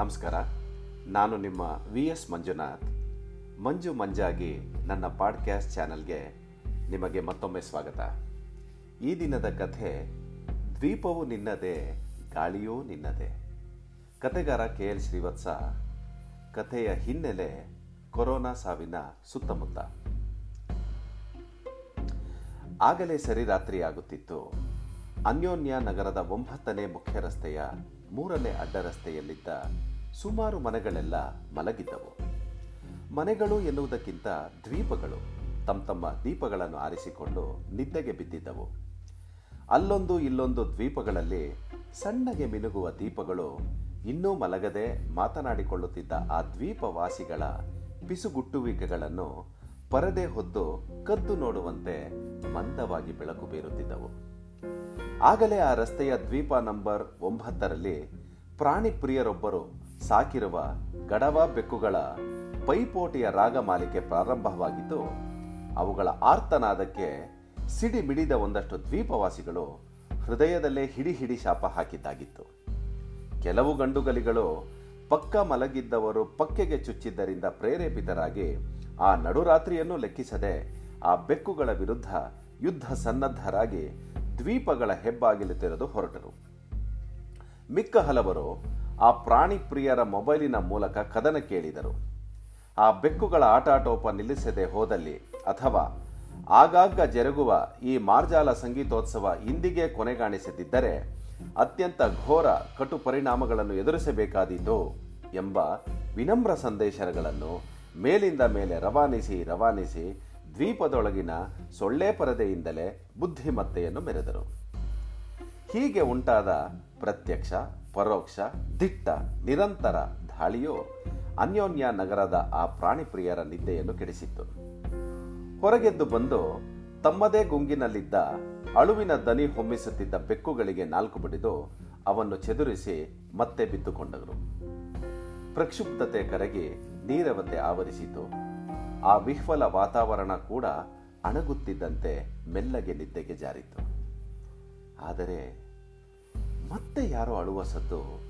ನಮಸ್ಕಾರ. ನಾನು ನಿಮ್ಮ ವಿ ಎಸ್ ಮಂಜುನಾಥ್. ಮಂಜು ಮಂಜಾಗಿ ನನ್ನ ಪಾಡ್ಕ್ಯಾಸ್ಟ್ ಚಾನಲ್ಗೆ ನಿಮಗೆ ಮತ್ತೊಮ್ಮೆ ಸ್ವಾಗತ. ಈ ದಿನದ ಕಥೆ, ದ್ವೀಪವು ನಿನ್ನದೇ, ಗಾಳಿಯೂ ನಿನ್ನದೇ. ಕತೆಗಾರ ಕೆ ಎಲ್ ಶ್ರೀವತ್ಸ, ಕಥೆಯ ಹಿನ್ನೆಲೆ ಕೊರೋನಾ ಸಾವಿನ ಸುತ್ತಮುತ್ತ. ಆಗಲೇ ಸರಿ ರಾತ್ರಿಯಾಗುತ್ತಿತ್ತು. ಅನ್ಯೋನ್ಯ ನಗರದ ಒಂಬತ್ತನೇ ಮುಖ್ಯ ರಸ್ತೆಯ ಮೂರನೇ ಅಡ್ಡರಸ್ತೆಯಲ್ಲಿದ್ದ ಸುಮಾರು ಮನೆಗಳೆಲ್ಲ ಮಲಗಿದ್ದವು. ಮನೆಗಳು ಎನ್ನುವುದಕ್ಕಿಂತ ದ್ವೀಪಗಳು, ತಮ್ಮ ತಮ್ಮ ದೀಪಗಳನ್ನು ಆರಿಸಿಕೊಂಡು ನಿದ್ದೆಗೆ ಬಿದ್ದಿದ್ದವು. ಅಲ್ಲೊಂದು ಇಲ್ಲೊಂದು ದ್ವೀಪಗಳಲ್ಲಿ ಸಣ್ಣಗೆ ಮಿನುಗುವ ದೀಪಗಳು ಇನ್ನೂ ಮಲಗದೆ ಮಾತನಾಡಿಕೊಳ್ಳುತ್ತಿದ್ದ ಆ ದ್ವೀಪವಾಸಿಗಳ ಪಿಸುಗುಟ್ಟುವಿಕೆಗಳನ್ನು ಪರದೆ ಹೊದ್ದು ಕದ್ದು ನೋಡುವಂತೆ ಮಂದವಾಗಿ ಬೆಳಕು ಬೀರುತ್ತಿದ್ದವು. ಆಗಲೇ ಆ ರಸ್ತೆಯ ದ್ವೀಪ ನಂಬರ್ ಒಂಬತ್ತರಲ್ಲಿ ಪ್ರಾಣಿ ಪ್ರಿಯರೊಬ್ಬರು ಸಾಕಿರುವ ಗಡವ ಬೆಕ್ಕುಗಳ ಪೈಪೋಟಿಯ ರಾಗಮಾಲಿಕೆ ಪ್ರಾರಂಭವಾಗಿದ್ದು, ಅವುಗಳ ಆರ್ತನಾದಕ್ಕೆ ಸಿಡಿ ಮಿಡಿದ ಒಂದಷ್ಟು ದ್ವೀಪವಾಸಿಗಳು ಹೃದಯದಲ್ಲೇ ಹಿಡಿ ಹಿಡಿ ಶಾಪ ಹಾಕಿದ್ದಾಗಿತ್ತು. ಕೆಲವು ಗಂಡುಗಲಿಗಳು ಪಕ್ಕ ಮಲಗಿದ್ದವರು ಪಕ್ಕೆಗೆ ಚುಚ್ಚಿದ್ದರಿಂದ ಪ್ರೇರೇಪಿತರಾಗಿ ಆ ನಡುರಾತ್ರಿಯನ್ನು ಲೆಕ್ಕಿಸದೆ ಆ ಬೆಕ್ಕುಗಳ ವಿರುದ್ಧ ಯುದ್ಧ ಸನ್ನದ್ಧರಾಗಿ ದ್ವೀಪಗಳ ಹೆಬ್ಬಾಗಿಲು ತೆರೆದು ಹೊರಟರು. ಮಿಕ್ಕ ಹಲವರು ಆ ಪ್ರಾಣಿ ಪ್ರಿಯರ ಮೊಬೈಲಿನ ಮೂಲಕ ಕದನ ಕೇಳಿದರು. ಆ ಬೆಕ್ಕುಗಳ ಆಟಾಟೋಪ ನಿಲ್ಲಿಸದೆ ಹೋದಲ್ಲಿ ಅಥವಾ ಆಗಾಗ ಜರುಗುವ ಈ ಮಾರ್ಜಾಲ ಸಂಗೀತೋತ್ಸವ ಇಂದಿಗೆ ಕೊನೆಗಾಣಿಸದಿದ್ದರೆ ಅತ್ಯಂತ ಘೋರ ಕಟು ಪರಿಣಾಮಗಳನ್ನು ಎದುರಿಸಬೇಕಾದೀತು ಎಂಬ ವಿನಮ್ರ ಸಂದೇಶಗಳನ್ನು ಮೇಲಿಂದ ಮೇಲೆ ರವಾನಿಸಿ ರವಾನಿಸಿ ದ್ವೀಪದೊಳಗಿನ ಸೊಳ್ಳೆ ಪರದೆಯಿಂದಲೇ ಬುದ್ಧಿಮತ್ತೆಯನ್ನು ಮೆರೆದರು. ಹೀಗೆ ಉಂಟಾದ ಪ್ರತ್ಯಕ್ಷ, ಪರೋಕ್ಷ, ದಿಟ್ಟ, ನಿರಂತರ ದಾಳಿಯು ಅನ್ಯೋನ್ಯ ನಗರದ ಆ ಪ್ರಾಣಿ ಪ್ರಿಯರ ನಿದ್ದೆಯನ್ನು ಕೆಡಿಸಿತ್ತು. ಹೊರಗೆದ್ದು ಬಂದು ತಮ್ಮದೇ ಗುಂಗಿನಲ್ಲಿದ್ದ ಅಳುವಿನ ದನಿ ಹೊಮ್ಮಿಸುತ್ತಿದ್ದ ಬೆಕ್ಕುಗಳಿಗೆ ನಾಲ್ಕು ಬಡಿದು ಅವನ್ನು ಚದುರಿಸಿ ಮತ್ತೆ ಬಿದ್ದುಕೊಂಡರು. ಪ್ರಕ್ಷುಬ್ಧತೆ ಕರಗಿ ನೀರವತೆ ಆವರಿಸಿತು. ಆ ವಿಹ್ವಲ ವಾತಾವರಣ ಕೂಡ ಅಣಗುತ್ತಿದ್ದಂತೆ ಮೆಲ್ಲಗೆ ನಿದ್ದೆಗೆ ಜಾರಿತು. ಆದರೆ ಮತ್ತೆ ಯಾರೋ ಅಳುವ ಸದ್ದು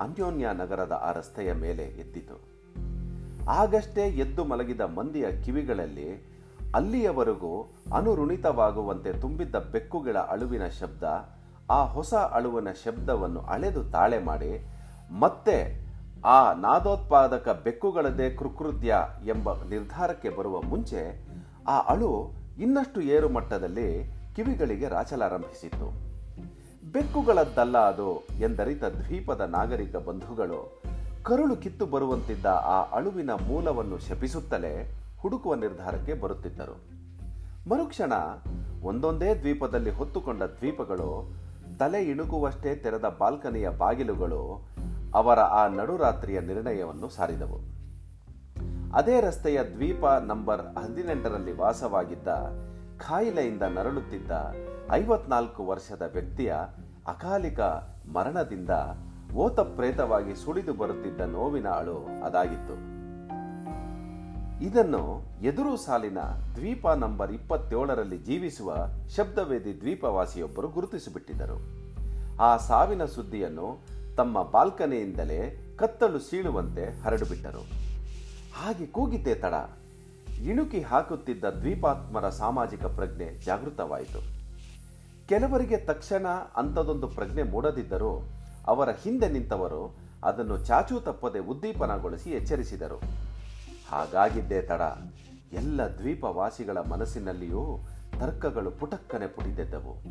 ಅನ್ಯೋನ್ಯ ನಗರದ ಆ ರಸ್ತೆಯ ಮೇಲೆ ಎದ್ದಿತು ಆಗಷ್ಟೇ ಎದ್ದು ಮಲಗಿದ ಮಂದಿಯ ಕಿವಿಗಳಲ್ಲಿ ಅಲ್ಲಿಯವರೆಗೂ ಅನುರುಣಿತವಾಗುವಂತೆ ತುಂಬಿದ್ದ ಬೆಕ್ಕುಗಳ ಅಳುವಿನ ಶಬ್ದ, ಆ ಹೊಸ ಅಳುವಿನ ಶಬ್ದವನ್ನು ಅಳೆದು ತಾಳೆ ಮಾಡಿ ಮತ್ತೆ ಆ ನಾದೋತ್ಪಾದಕ ಬೆಕ್ಕುಗಳದೇ ಕೃಕೃತ್ಯ ಎಂಬ ನಿರ್ಧಾರಕ್ಕೆ ಬರುವ ಮುಂಚೆ ಆ ಅಳು ಇನ್ನಷ್ಟು ಏರು ಮಟ್ಟದಲ್ಲಿ ಕಿವಿಗಳಿಗೆ ರಾಚಲಾರಂಭಿಸಿತು ಬೆಕ್ಕುಗಳದ್ದಲ್ಲ ಅದು ಎಂದರಿತ ದ್ವೀಪದ ನಾಗರಿಕ ಬಂಧುಗಳು ಕರುಳು ಕಿತ್ತು ಬರುವಂತಿದ್ದ ಆ ಅಳುವಿನ ಮೂಲವನ್ನು ಶಪಿಸುತ್ತಲೇ ಹುಡುಕುವ ನಿರ್ಧಾರಕ್ಕೆ ಬರುತ್ತಿದ್ದರು. ಮರುಕ್ಷಣ ಒಂದೊಂದೇ ದ್ವೀಪದಲ್ಲಿ ಹೊತ್ತುಕೊಂಡ ದ್ವೀಪಗಳು ತಲೆ ಇಣುಕುವಷ್ಟೇ ತೆರೆದ ಬಾಲ್ಕನಿಯ ಬಾಗಿಲುಗಳು ಅವರ ಆ ನಡುರಾತ್ರಿಯ ನಿರ್ಣಯವನ್ನು ಸಾರಿದವು. ಅದೇ ರಸ್ತೆಯ ದ್ವೀಪ ನಂಬರ್ ಹದಿನೆಂಟರಲ್ಲಿ ವಾಸವಾಗಿದ್ದ, ಖಾಯಿಲೆಯಿಂದ ನರಳುತ್ತಿದ್ದ ಐವತ್ನಾಲ್ಕು ವರ್ಷದ ವ್ಯಕ್ತಿಯ ಅಕಾಲಿಕ ಮರಣದಿಂದ ಓತಪ್ರೇತವಾಗಿ ಸುಳಿದು ಬರುತ್ತಿದ್ದ ನೋವಿನ ಅಳು ಅದಾಗಿತ್ತು. ಇದನ್ನು ಎದುರು ಸಾಲಿನ ದ್ವೀಪ ನಂಬರ್ ಇಪ್ಪತ್ತೇಳರಲ್ಲಿ ಜೀವಿಸುವ ಶಬ್ದವೇದಿ ದ್ವೀಪವಾಸಿಯೊಬ್ಬರು ಗುರುತಿಸಿಬಿಟ್ಟಿದ್ದರು. ಆ ಸಾವಿನ ಸುದ್ದಿಯನ್ನು ತಮ್ಮ ಬಾಲ್ಕನಿಯಿಂದಲೇ ಕತ್ತಲು ಸೀಳುವಂತೆ ಹರಡುಬಿಟ್ಟರು. ಹಾಗೆ ಕೂಗಿದ್ದೇ ತಡ. ಇಣುಕಿ ಹಾಕುತ್ತಿದ್ದ ದ್ವೀಪಾತ್ಮರ ಸಾಮಾಜಿಕ ಪ್ರಜ್ಞೆ ಜಾಗೃತವಾಯಿತು. ಕೆಲವರಿಗೆ ತಕ್ಷಣ ಅಂಥದೊಂದು ಪ್ರಜ್ಞೆ ಮೂಡದಿದ್ದರೂ ಅವರ ಹಿಂದೆ ನಿಂತವರು ಅದನ್ನು ಚಾಚೂ ತಪ್ಪದೆ ಉದ್ದೀಪನಗೊಳಿಸಿ ಎಚ್ಚರಿಸಿದರು. ಹಾಗಾಗಿದ್ದೇ ತಡ. ಎಲ್ಲ ದ್ವೀಪವಾಸಿಗಳ ಮನಸ್ಸಿನಲ್ಲಿಯೂ ತರ್ಕಗಳು ಪುಟಕ್ಕನೆ ಪುಟಿದೆದ್ದವು.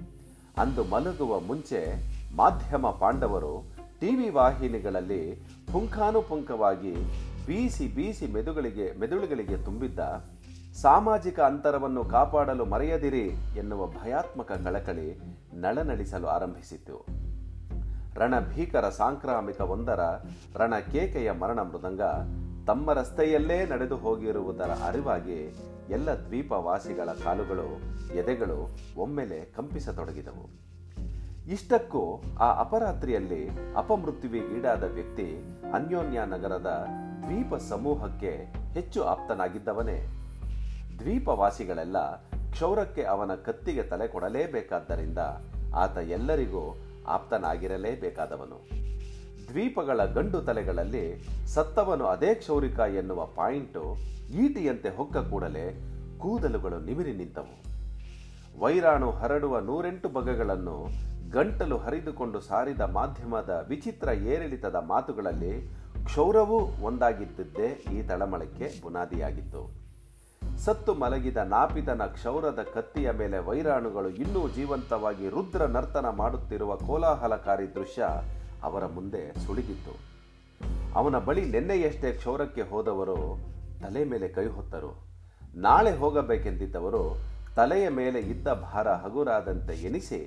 ಅಂದು ಮಲಗುವ ಮುಂಚೆ ಮಾಧ್ಯಮ ಪಾಂಡವರು ಟಿವಿ ವಾಹಿನಿಗಳಲ್ಲಿ ಪುಂಖಾನುಪುಂಖವಾಗಿ ಬೀಸಿ ಬೀಸಿ ಮೆದುಗಳಿಗೆ ಮೆದುಳುಗಳಿಗೆ ತುಂಬಿದ್ದ ಸಾಮಾಜಿಕ ಅಂತರವನ್ನು ಕಾಪಾಡಲು ಮರೆಯದಿರಿ ಎನ್ನುವ ಭಯಾತ್ಮಕ ಕಳಕಳಿ ನಳನಳಿಸಲು ಆರಂಭಿಸಿತು ರಣಭೀಕರ ಸಾಂಕ್ರಾಮಿಕ ಒಂದರ ರಣಕೇಕೆಯ ಮರಣ ಮೃದಂಗ ತಮ್ಮ ರಸ್ತೆಯಲ್ಲೇ ನಡೆದು ಹೋಗಿರುವುದರ ಅರಿವಾಗಿ ಎಲ್ಲ ದ್ವೀಪವಾಸಿಗಳ ಕಾಲುಗಳು ಎದೆಗಳು ಒಮ್ಮೆಲೆ ಕಂಪಿಸತೊಡಗಿದವು. ಇಷ್ಟಕ್ಕೂ ಆ ಅಪರಾತ್ರಿಯಲ್ಲಿ ಅಪಮೃತ್ಯುವಿಗೀಡಾದ ವ್ಯಕ್ತಿ ಅನ್ಯೋನ್ಯ ನಗರದ ದ್ವೀಪ ಸಮೂಹಕ್ಕೆ ಹೆಚ್ಚು ಆಪ್ತನಾಗಿದ್ದವನೇ. ದ್ವೀಪವಾಸಿಗಳೆಲ್ಲ ಕ್ಷೌರಕ್ಕೆ ಅವನ ಕತ್ತಿಗೆ ತಲೆ ಕೊಡಲೇಬೇಕಾದ್ದರಿಂದ ಆತ ಎಲ್ಲರಿಗೂ ಆಪ್ತನಾಗಿರಲೇಬೇಕಾದವನು. ದ್ವೀಪಗಳ ಗಂಡು ತಲೆಗಳಲ್ಲಿ ಸತ್ತವನು ಅದೇ ಕ್ಷೌರಿಕ ಎನ್ನುವ ಪಾಯಿಂಟು ಈಟಿಯಂತೆ ಹೊಕ್ಕ ಕೂಡಲೇ ಕೂದಲುಗಳು ನಿಮಿರಿ ನಿಂತವು. ವೈರಾಣು ಹರಡುವ ನೂರೆಂಟು ಬಗೆಗಳನ್ನು ಗಂಟಲು ಹರಿದುಕೊಂಡು ಸಾರಿದ ಮಾಧ್ಯಮದ ವಿಚಿತ್ರ ಏರಿಳಿತದ ಮಾತುಗಳಲ್ಲಿ ಕ್ಷೌರವೂ ಒಂದಾಗಿದ್ದದ್ದೇ ಈ ತಳಮಳಕ್ಕೆ ಬುನಾದಿಯಾಗಿತ್ತು. ಸತ್ತು ಮಲಗಿದ ನಾಪಿತನ ಕ್ಷೌರದ ಕತ್ತಿಯ ಮೇಲೆ ವೈರಾಣುಗಳು ಇನ್ನೂ ಜೀವಂತವಾಗಿ ರುದ್ರ ನರ್ತನ ಮಾಡುತ್ತಿರುವ ಕೋಲಾಹಲಕಾರಿ ದೃಶ್ಯ ಅವರ ಮುಂದೆ ಸುಳಿದಿತ್ತು. ಅವನ ಬಳಿ ನಿನ್ನೆಯಷ್ಟೇ ಕ್ಷೌರಕ್ಕೆ ಹೋದವರು ತಲೆ ಮೇಲೆ ಕೈ ಹೊತ್ತರು. ನಾಳೆ ಹೋಗಬೇಕೆಂದಿದ್ದವರು ತಲೆಯ ಮೇಲೆ ಇದ್ದ ಭಾರ ಹಗುರಾದಂತೆ ಎನಿಸಿ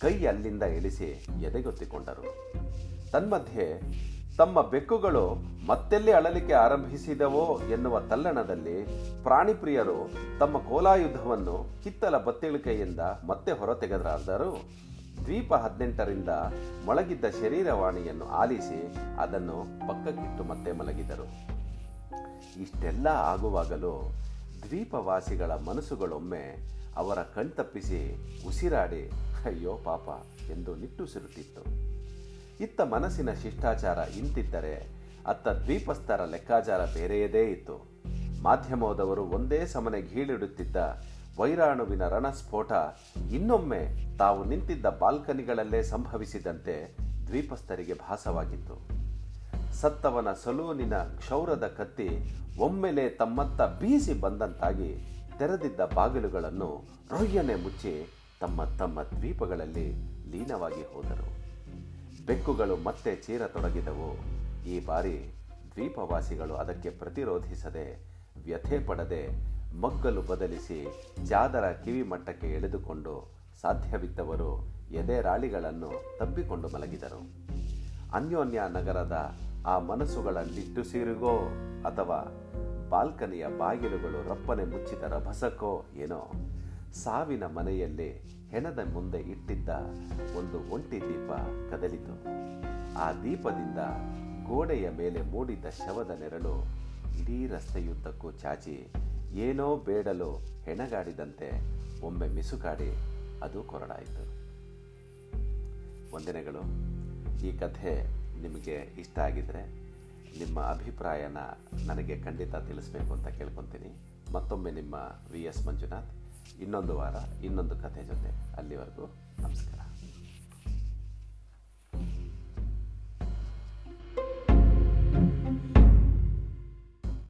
ಕೈ ಅಲ್ಲಿಂದ ಇಳಿಸಿ ಎದೆಗೊತ್ತಿಕೊಂಡರು. ತನ್ಮಧ್ಯೆ, ತಮ್ಮ ಬೆಕ್ಕುಗಳು ಮತ್ತೆಲ್ಲಿ ಅಳಲಿಕ್ಕೆ ಆರಂಭಿಸಿದವೋ ಎನ್ನುವ ತಲ್ಲಣದಲ್ಲಿ ಪ್ರಾಣಿಪ್ರಿಯರು ತಮ್ಮ ಕೋಲಾಯುದ್ಧವನ್ನು ಕಿತ್ತಲ ಬತ್ತಿಳಿಕೆಯಿಂದ ಮತ್ತೆ ಹೊರತೆಗೆದರಾದರು. ದ್ವೀಪ ಹದಿನೆಂಟರಿಂದ ಮೊಳಗಿದ್ದ ಶರೀರವಾಣಿಯನ್ನು ಆಲಿಸಿ ಅದನ್ನು ಪಕ್ಕಕ್ಕಿಟ್ಟು ಮತ್ತೆ ಮಲಗಿದರು. ಇಷ್ಟೆಲ್ಲ ಆಗುವಾಗಲೂ ದ್ವೀಪವಾಸಿಗಳ ಮನಸ್ಸುಗಳೊಮ್ಮೆ ಅವರ ಕಣ್ತಪ್ಪಿಸಿ ಉಸಿರಾಡಿ ಅಯ್ಯೋ ಪಾಪ ಎಂದು ನಿಟ್ಟುಸಿರುತ್ತಿತ್ತು ಇತ್ತ ಮನಸ್ಸಿನ ಶಿಷ್ಟಾಚಾರ ಇಂತಿದ್ದರೆ ಅತ್ತ ದ್ವೀಪಸ್ಥರ ಲೆಕ್ಕಾಚಾರ ಬೇರೆಯದೇ ಇತ್ತು. ಮಾಧ್ಯಮದವರು ಒಂದೇ ಸಮನೆ ಗೀಳಿಡುತ್ತಿದ್ದ ವೈರಾಣುವಿನ ರಣಸ್ಫೋಟ ಇನ್ನೊಮ್ಮೆ ತಾವು ನಿಂತಿದ್ದ ಬಾಲ್ಕನಿಗಳಲ್ಲೇ ಸಂಭವಿಸಿದಂತೆ ದ್ವೀಪಸ್ಥರಿಗೆ ಭಾಸವಾಗಿತ್ತು. ಸತ್ತವನ ಸಲೂನಿನ ಕ್ಷೌರದ ಕತ್ತಿ ಒಮ್ಮೆಲೆ ತಮ್ಮತ್ತ ಬೀಸಿ ಬಂದಂತಾಗಿ ತೆರೆದಿದ್ದ ಬಾಗಿಲುಗಳನ್ನು ರೊಯ್ಯನೆ ಮುಚ್ಚಿ ತಮ್ಮ ತಮ್ಮ ದ್ವೀಪಗಳಲ್ಲಿ ಲೀನವಾಗಿ ಹೋದರು. ಬೆಕ್ಕುಗಳು ಮತ್ತೆ ಚೀರತೊಡಗಿದವು. ಈ ಬಾರಿ ದ್ವೀಪವಾಸಿಗಳು ಅದಕ್ಕೆ ಪ್ರತಿರೋಧಿಸದೆ ವ್ಯಥೆ ಪಡದೆ ಮಗ್ಗಲು ಬದಲಿಸಿ ಜಾದರ ಕಿವಿ ಮಟ್ಟಕ್ಕೆ ಎಳೆದುಕೊಂಡು ಸಾಧ್ಯವಿದ್ದವರು ಎದೆ ರಾಳಿಗಳನ್ನು ತಬ್ಬಿಕೊಂಡು ಮಲಗಿದರು. ಅನ್ಯೋನ್ಯ ನಗರದ ಆ ಮನಸ್ಸುಗಳ ನಿಟ್ಟುಸಿರಿಗೋ ಅಥವಾ ಬಾಲ್ಕನಿಯ ಬಾಗಿಲುಗಳು ರಪ್ಪನೆ ಮುಚ್ಚಿದ ರಭಸಕ್ಕೋ ಏನೋ ಸಾವಿನ ಮನೆಯಲ್ಲಿ ಹೆಣದ ಮುಂದೆ ಇಟ್ಟಿದ್ದ ಒಂದು ಒಂಟಿ ದೀಪ ಕದಲಿತು. ಆ ದೀಪದಿಂದ ಗೋಡೆಯ ಮೇಲೆ ಮೂಡಿದ್ದ ಶವದ ನೆರಳು ಇಡೀ ರಸ್ತೆಯುದ್ದಕ್ಕೂ ಚಾಚಿ ಏನೋ ಬೇಡಲು ಹೆಣಗಾಡಿದಂತೆ ಒಮ್ಮೆ ಮಿಸುಕಾಡಿ ಅದು ಕೊರಡಾಯಿತು. ವಂದನೆಗಳು. ಈ ಕಥೆ ನಿಮಗೆ ಇಷ್ಟ ಆಗಿದ್ರೆ ನಿಮ್ಮ ಅಭಿಪ್ರಾಯನ ನನಗೆ ಖಂಡಿತ ತಿಳಿಸ್ಬೇಕು ಅಂತ ಕೇಳ್ಕೊತೀನಿ. ಮತ್ತೊಮ್ಮೆ ನಿಮ್ಮ ವಿ ಎಸ್ ಮಂಜುನಾಥ್. ಇನ್ನೊಂದು ವಾರ ಇನ್ನೊಂದು ಕಥೆ ಜೊತೆ ಅಲ್ಲಿವರೆಗೂ ನಮಸ್ಕಾರ.